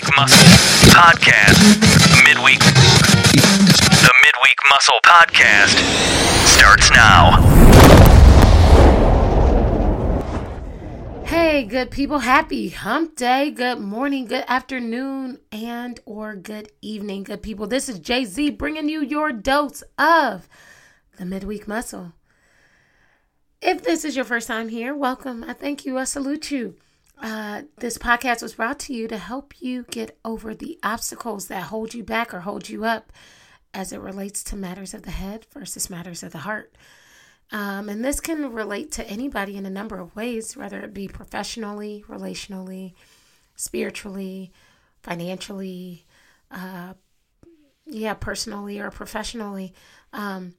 Midweek Muscle Podcast. Midweek. The Midweek Muscle Podcast starts now. Hey, good people, happy hump day. Good morning, good afternoon, and or good evening, good people. This is Jay-Z bringing you your dose of the midweek muscle. If this is your first time here, welcome. I thank you. I salute you. Uh, this podcast was brought to you to help you get over the obstacles that hold you back or hold you up as it relates to matters of the head versus matters of the heart. Um, and this can relate to anybody in a number of ways, whether it be professionally, relationally, spiritually, financially, uh, yeah, personally or professionally. Um,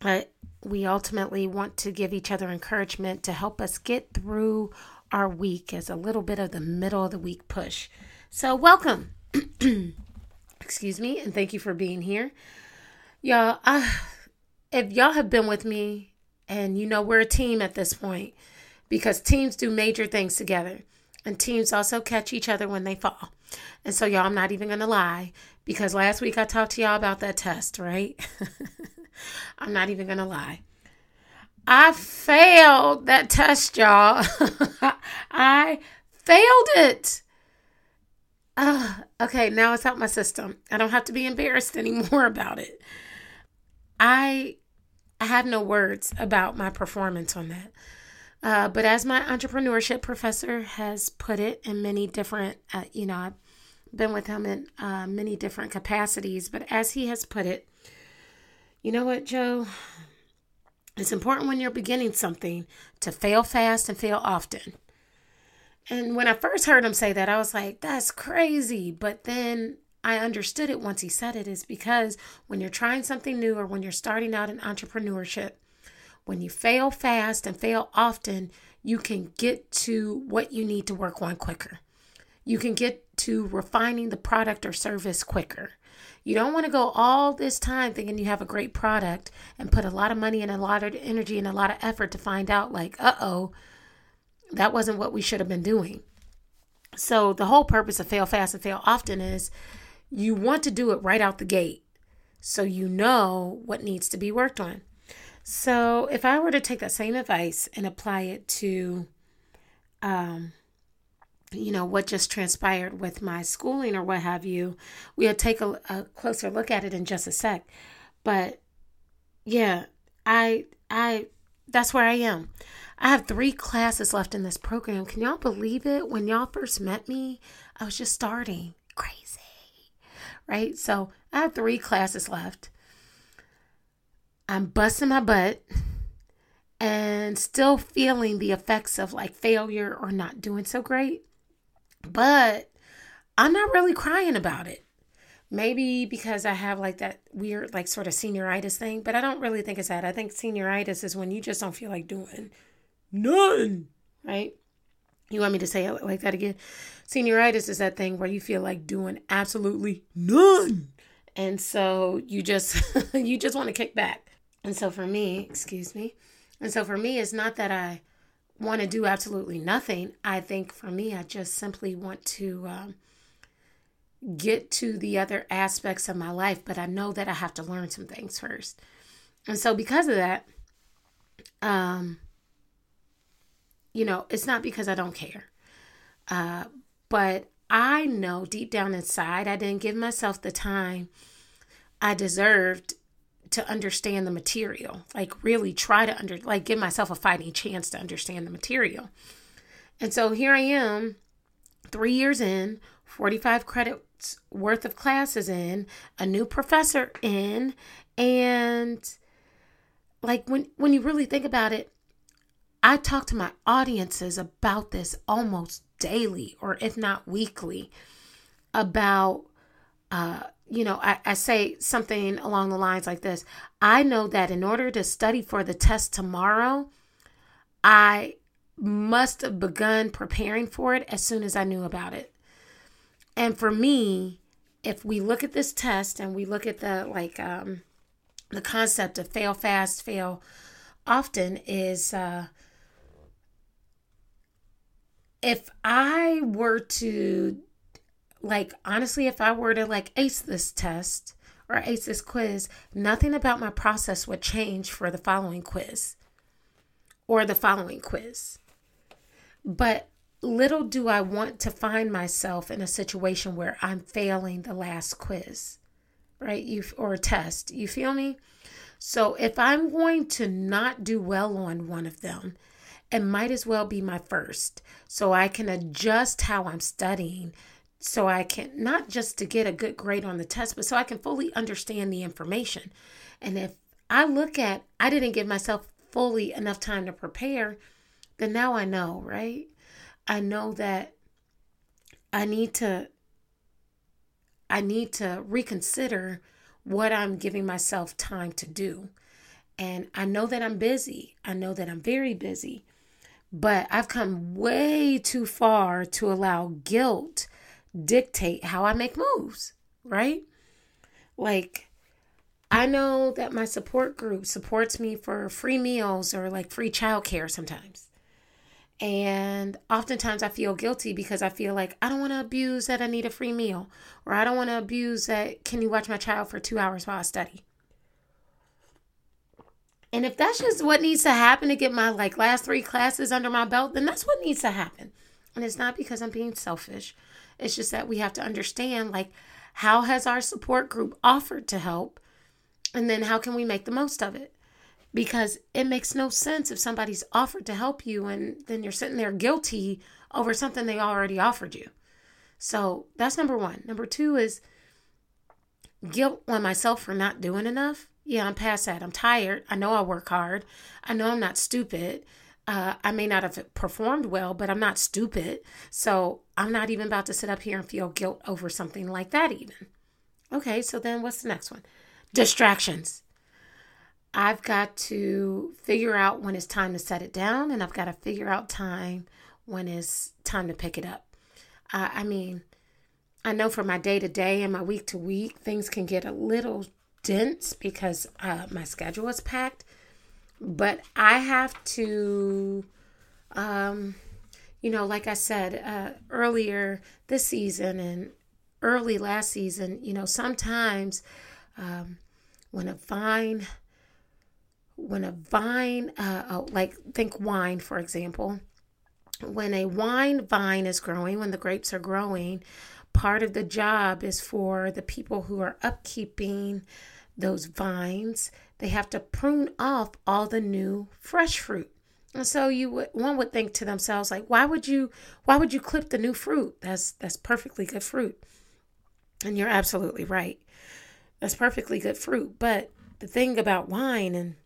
but we ultimately want to give each other encouragement to help us get through our week as a little bit of the middle of the week push. So, welcome. Excuse me, and thank you for being here. Y'all, I, if y'all have been with me, and you know we're a team at this point because teams do major things together, and teams also catch each other when they fall. And so, y'all, I'm not even going to lie because last week I talked to y'all about that test, right? I'm not even going to lie. I failed that test, y'all. I failed it. Okay, now it's out my system. I don't have to be embarrassed anymore about it. I I have no words about my performance on that. Uh, but as my entrepreneurship professor has put it in many different, uh, you know, I've been with him in uh, many different capacities. But as he has put it, you know what, Joe? It's important when you're beginning something to fail fast and fail often. And when I first heard him say that, I was like, that's crazy. But then I understood it once he said it is because when you're trying something new or when you're starting out in entrepreneurship, when you fail fast and fail often, you can get to what you need to work on quicker. You can get to refining the product or service quicker. You don't want to go all this time thinking you have a great product and put a lot of money and a lot of energy and a lot of effort to find out, like, uh oh, that wasn't what we should have been doing. So, the whole purpose of fail fast and fail often is you want to do it right out the gate so you know what needs to be worked on. So, if I were to take that same advice and apply it to, um, you know, what just transpired with my schooling or what have you, we'll take a, a closer look at it in just a sec. But yeah, I, I, that's where I am. I have three classes left in this program. Can y'all believe it? When y'all first met me, I was just starting. Crazy. Right? So I have three classes left. I'm busting my butt and still feeling the effects of like failure or not doing so great. But I'm not really crying about it. Maybe because I have like that weird, like sort of senioritis thing, but I don't really think it's that. I think senioritis is when you just don't feel like doing none, right? You want me to say it like that again? Senioritis is that thing where you feel like doing absolutely none. And so you just you just want to kick back. And so for me, excuse me. And so for me it's not that I want to do absolutely nothing. I think for me I just simply want to um, get to the other aspects of my life, but I know that I have to learn some things first. And so because of that, um, you know, it's not because I don't care. Uh, but I know deep down inside, I didn't give myself the time I deserved to understand the material. Like, really try to under, like, give myself a fighting chance to understand the material. And so here I am, three years in, 45 credits worth of classes in, a new professor in, and like when when you really think about it, I talk to my audiences about this almost daily, or if not weekly, about, uh, you know, I, I say something along the lines like this I know that in order to study for the test tomorrow, I must have begun preparing for it as soon as I knew about it. And for me, if we look at this test and we look at the like um, the concept of fail fast, fail often is uh, if I were to like honestly, if I were to like ace this test or ace this quiz, nothing about my process would change for the following quiz or the following quiz. But little do I want to find myself in a situation where I'm failing the last quiz, right? You or a test. You feel me? So if I'm going to not do well on one of them, it might as well be my first so I can adjust how I'm studying so I can not just to get a good grade on the test, but so I can fully understand the information. And if I look at I didn't give myself fully enough time to prepare, then now I know, right? I know that I need to I need to reconsider what I'm giving myself time to do. And I know that I'm busy. I know that I'm very busy. But I've come way too far to allow guilt dictate how I make moves, right? Like, I know that my support group supports me for free meals or like free childcare sometimes. And oftentimes I feel guilty because I feel like I don't want to abuse that I need a free meal or I don't want to abuse that can you watch my child for two hours while I study. And if that's just what needs to happen to get my like last three classes under my belt, then that's what needs to happen. And it's not because I'm being selfish. It's just that we have to understand like how has our support group offered to help and then how can we make the most of it? Because it makes no sense if somebody's offered to help you and then you're sitting there guilty over something they already offered you. So that's number 1. Number 2 is guilt on myself for not doing enough. Yeah, I'm past that. I'm tired. I know I work hard. I know I'm not stupid. Uh, I may not have performed well, but I'm not stupid. So I'm not even about to sit up here and feel guilt over something like that, even. Okay, so then what's the next one? Distractions. I've got to figure out when it's time to set it down, and I've got to figure out time when it's time to pick it up. Uh, I mean, I know for my day to day and my week to week, things can get a little dense because uh, my schedule is packed but I have to, um, you know, like I said uh, earlier this season and early last season, you know, sometimes um, when a vine, when a vine, uh, oh, like think wine, for example, when a wine vine is growing, when the grapes are growing, part of the job is for the people who are upkeeping those vines they have to prune off all the new fresh fruit. And so you would one would think to themselves like why would you why would you clip the new fruit? That's that's perfectly good fruit. And you're absolutely right. That's perfectly good fruit, but the thing about wine and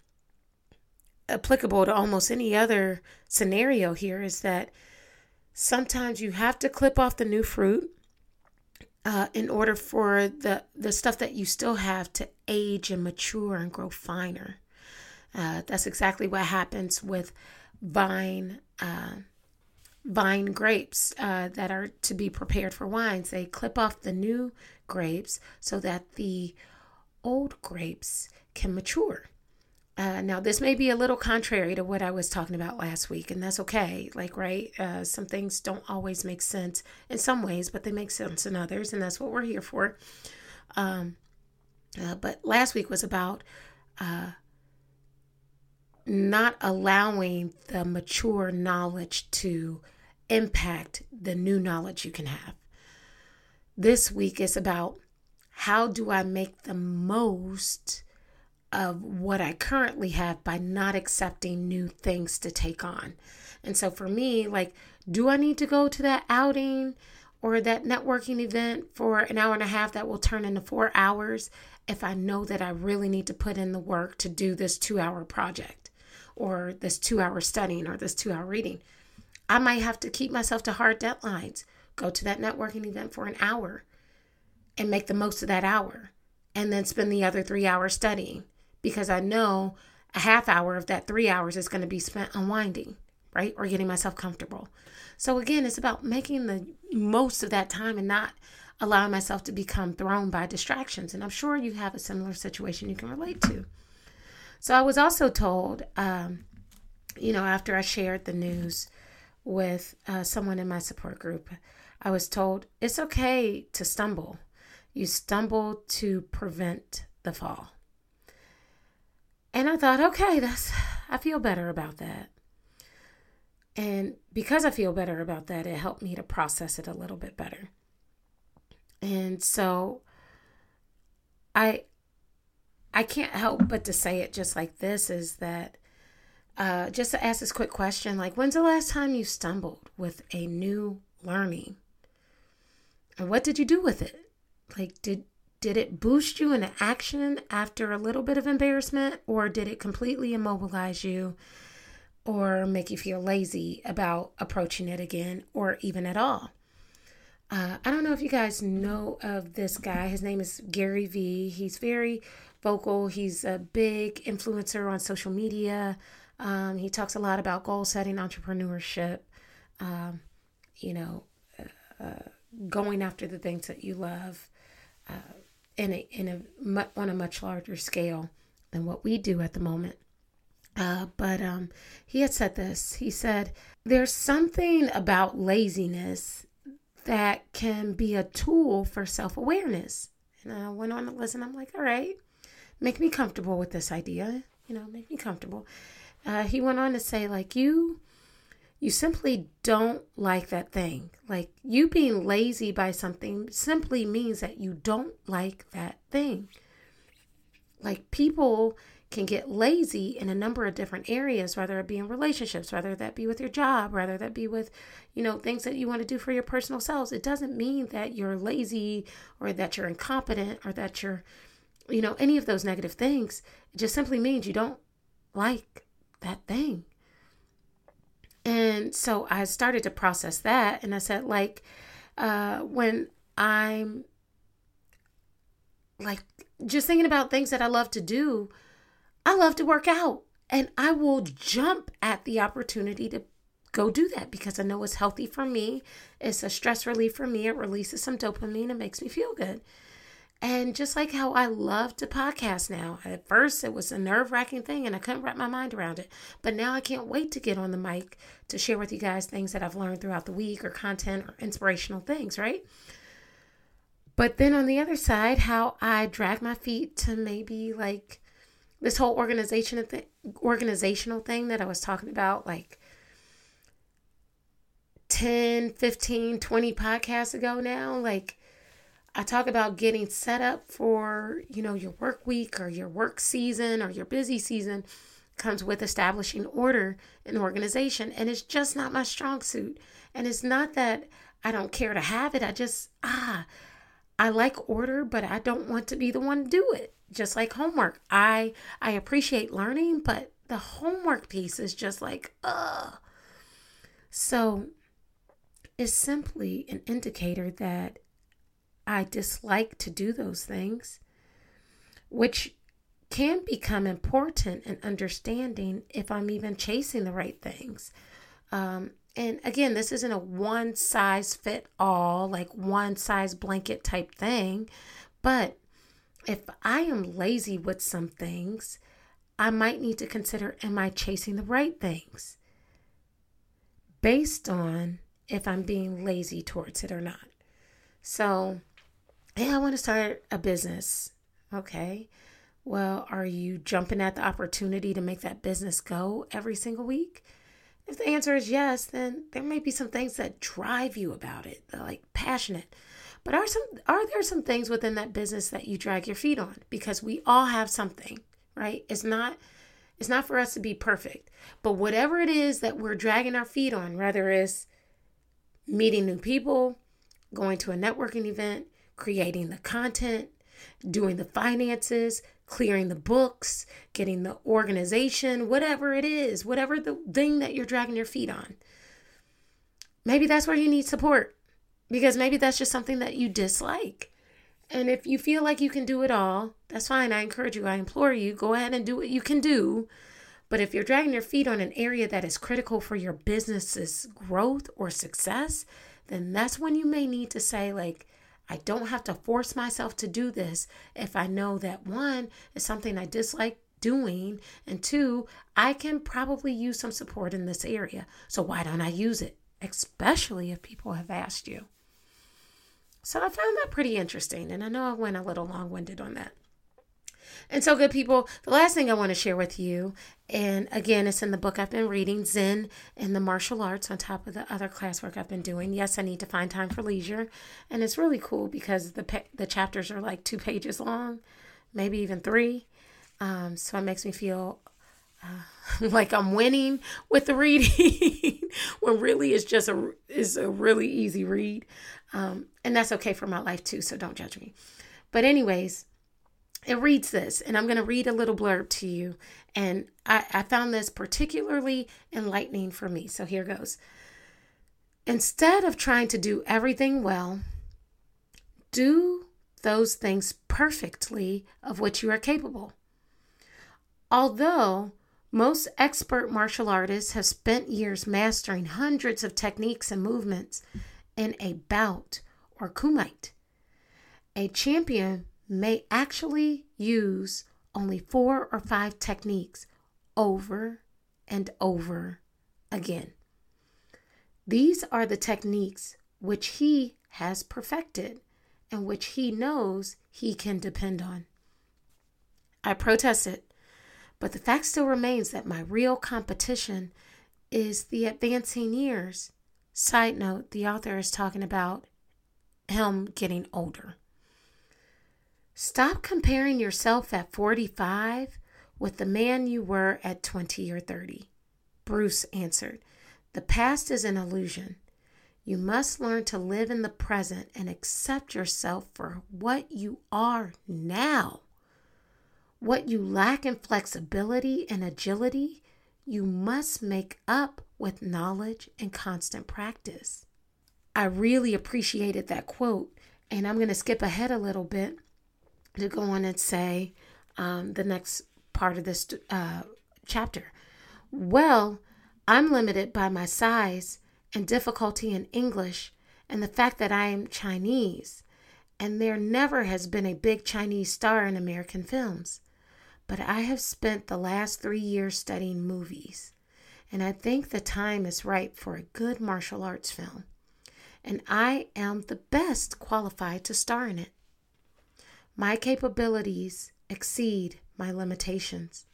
applicable to almost any other scenario here is that sometimes you have to clip off the new fruit uh, in order for the the stuff that you still have to age and mature and grow finer. Uh, that's exactly what happens with vine uh, vine grapes uh, that are to be prepared for wines. They clip off the new grapes so that the old grapes can mature. Uh, now, this may be a little contrary to what I was talking about last week, and that's okay. Like, right? Uh, some things don't always make sense in some ways, but they make sense in others, and that's what we're here for. Um, uh, but last week was about uh, not allowing the mature knowledge to impact the new knowledge you can have. This week is about how do I make the most of what I currently have by not accepting new things to take on. And so for me, like, do I need to go to that outing or that networking event for an hour and a half that will turn into four hours if I know that I really need to put in the work to do this two hour project or this two hour studying or this two hour reading? I might have to keep myself to hard deadlines, go to that networking event for an hour and make the most of that hour, and then spend the other three hours studying because I know a half hour of that three hours is going to be spent unwinding, right? Or getting myself comfortable. So again, it's about making the most of that time and not allowing myself to become thrown by distractions. And I'm sure you have a similar situation you can relate to. So I was also told, um, you know, after I shared the news with uh, someone in my support group, I was told it's okay to stumble. You stumble to prevent the fall. And I thought, okay, that's I feel better about that. And because I feel better about that, it helped me to process it a little bit better. And so I I can't help but to say it just like this is that uh, just to ask this quick question like when's the last time you stumbled with a new learning and what did you do with it like did did it boost you into action after a little bit of embarrassment or did it completely immobilize you or make you feel lazy about approaching it again or even at all uh, I don't know if you guys know of this guy. His name is Gary Vee. He's very vocal. He's a big influencer on social media. Um, he talks a lot about goal setting, entrepreneurship, um, you know, uh, uh, going after the things that you love uh, in a, in a on a much larger scale than what we do at the moment. Uh, but um, he had said this. He said, "There's something about laziness that can be a tool for self awareness. And I went on to listen. I'm like, all right, make me comfortable with this idea. You know, make me comfortable. Uh, he went on to say, like, you, you simply don't like that thing. Like, you being lazy by something simply means that you don't like that thing. Like, people can get lazy in a number of different areas, whether it be in relationships, whether that be with your job, whether that be with, you know, things that you want to do for your personal selves. It doesn't mean that you're lazy or that you're incompetent or that you're, you know, any of those negative things. It just simply means you don't like that thing. And so I started to process that and I said, like, uh, when I'm like just thinking about things that I love to do, I love to work out and I will jump at the opportunity to go do that because I know it's healthy for me. It's a stress relief for me. It releases some dopamine and makes me feel good. And just like how I love to podcast now, at first it was a nerve wracking thing and I couldn't wrap my mind around it. But now I can't wait to get on the mic to share with you guys things that I've learned throughout the week or content or inspirational things, right? But then on the other side, how I drag my feet to maybe like this whole organization th- organizational thing that I was talking about like 10, 15, 20 podcasts ago now, like I talk about getting set up for, you know, your work week or your work season or your busy season comes with establishing order and organization and it's just not my strong suit. And it's not that I don't care to have it. I just ah I like order, but I don't want to be the one to do it just like homework. I I appreciate learning, but the homework piece is just like, ugh. So it's simply an indicator that I dislike to do those things, which can become important in understanding if I'm even chasing the right things. Um, and again, this isn't a one size fit all, like one size blanket type thing, but if I am lazy with some things, I might need to consider am I chasing the right things based on if I'm being lazy towards it or not. So, yeah, I want to start a business. Okay. Well, are you jumping at the opportunity to make that business go every single week? If the answer is yes, then there may be some things that drive you about it, like passionate. But are some are there some things within that business that you drag your feet on? Because we all have something, right? It's not it's not for us to be perfect. But whatever it is that we're dragging our feet on, whether it's meeting new people, going to a networking event, creating the content, doing the finances, clearing the books, getting the organization, whatever it is, whatever the thing that you're dragging your feet on. Maybe that's where you need support because maybe that's just something that you dislike. And if you feel like you can do it all, that's fine. I encourage you, I implore you, go ahead and do what you can do. But if you're dragging your feet on an area that is critical for your business's growth or success, then that's when you may need to say, like, I don't have to force myself to do this if I know that one is something I dislike doing, and two, I can probably use some support in this area. So why don't I use it? Especially if people have asked you. So I found that pretty interesting. And I know I went a little long winded on that. And so, good people, the last thing I want to share with you, and again, it's in the book I've been reading, Zen and the Martial Arts, on top of the other classwork I've been doing. Yes, I need to find time for leisure, and it's really cool because the the chapters are like two pages long, maybe even three. Um, so it makes me feel uh, like I'm winning with the reading, when really it's just a is a really easy read, um, and that's okay for my life too. So don't judge me. But anyways, it reads this, and I'm going to read a little blurb to you. And I, I found this particularly enlightening for me. So here goes. Instead of trying to do everything well, do those things perfectly of which you are capable. Although most expert martial artists have spent years mastering hundreds of techniques and movements in a bout or kumite, a champion may actually use only four or five techniques over and over again. These are the techniques which he has perfected and which he knows he can depend on. I protested, but the fact still remains that my real competition is the advancing years. Side note the author is talking about him getting older. Stop comparing yourself at 45 with the man you were at 20 or 30. Bruce answered, The past is an illusion. You must learn to live in the present and accept yourself for what you are now. What you lack in flexibility and agility, you must make up with knowledge and constant practice. I really appreciated that quote, and I'm going to skip ahead a little bit to go on and say um, the next part of this uh, chapter. Well, I'm limited by my size and difficulty in English and the fact that I am Chinese, and there never has been a big Chinese star in American films. But I have spent the last three years studying movies, and I think the time is ripe for a good martial arts film. And I am the best qualified to star in it. My capabilities exceed my limitations.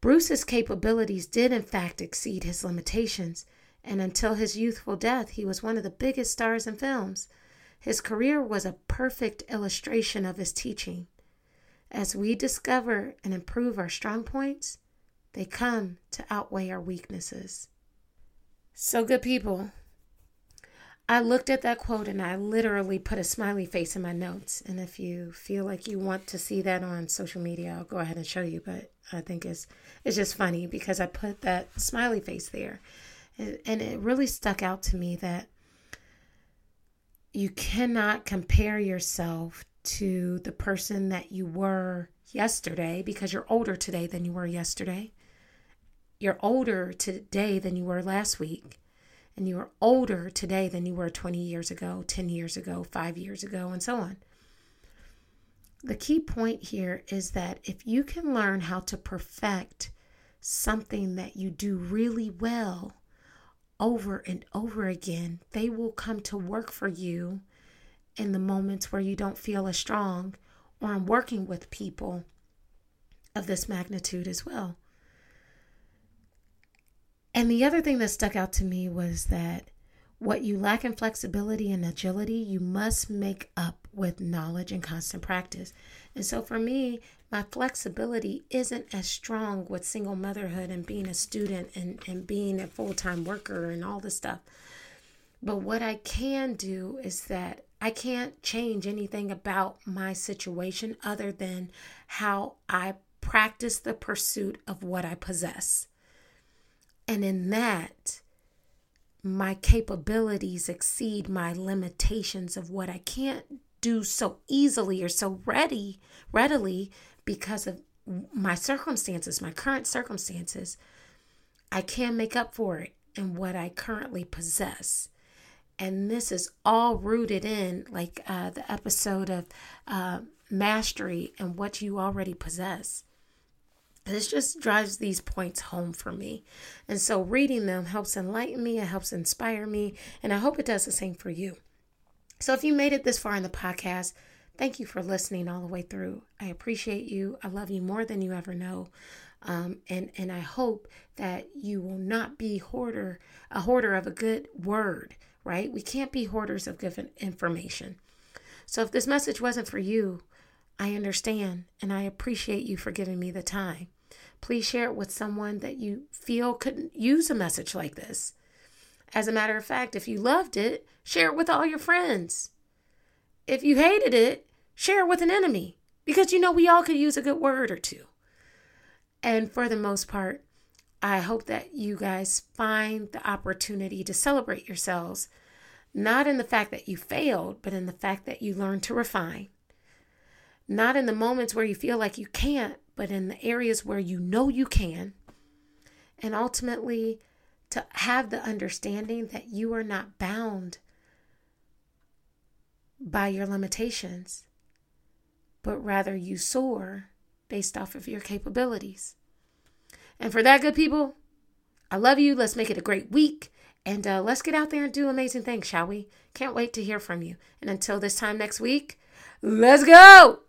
Bruce's capabilities did, in fact, exceed his limitations, and until his youthful death, he was one of the biggest stars in films. His career was a perfect illustration of his teaching. As we discover and improve our strong points, they come to outweigh our weaknesses. So, good people, I looked at that quote and I literally put a smiley face in my notes. And if you feel like you want to see that on social media, I'll go ahead and show you. But I think it's it's just funny because I put that smiley face there, and it really stuck out to me that you cannot compare yourself to the person that you were yesterday because you're older today than you were yesterday. You're older today than you were last week and you are older today than you were 20 years ago, 10 years ago, five years ago, and so on. The key point here is that if you can learn how to perfect something that you do really well over and over again, they will come to work for you in the moments where you don't feel as strong or I'm working with people of this magnitude as well. And the other thing that stuck out to me was that what you lack in flexibility and agility, you must make up with knowledge and constant practice. And so for me, my flexibility isn't as strong with single motherhood and being a student and, and being a full time worker and all this stuff. But what I can do is that I can't change anything about my situation other than how I practice the pursuit of what I possess. And in that, my capabilities exceed my limitations of what I can't do so easily or so ready readily because of my circumstances, my current circumstances. I can make up for it in what I currently possess. And this is all rooted in, like uh, the episode of uh, mastery and what you already possess. This just drives these points home for me. And so reading them helps enlighten me, it helps inspire me, and I hope it does the same for you. So if you made it this far in the podcast, thank you for listening all the way through. I appreciate you. I love you more than you ever know. Um, and and I hope that you will not be hoarder a hoarder of a good word, right? We can't be hoarders of good information. So if this message wasn't for you, I understand and I appreciate you for giving me the time. Please share it with someone that you feel could use a message like this. As a matter of fact, if you loved it, share it with all your friends. If you hated it, share it with an enemy because you know we all could use a good word or two. And for the most part, I hope that you guys find the opportunity to celebrate yourselves, not in the fact that you failed, but in the fact that you learned to refine. Not in the moments where you feel like you can't, but in the areas where you know you can. And ultimately, to have the understanding that you are not bound by your limitations, but rather you soar based off of your capabilities. And for that, good people, I love you. Let's make it a great week. And uh, let's get out there and do amazing things, shall we? Can't wait to hear from you. And until this time next week, let's go.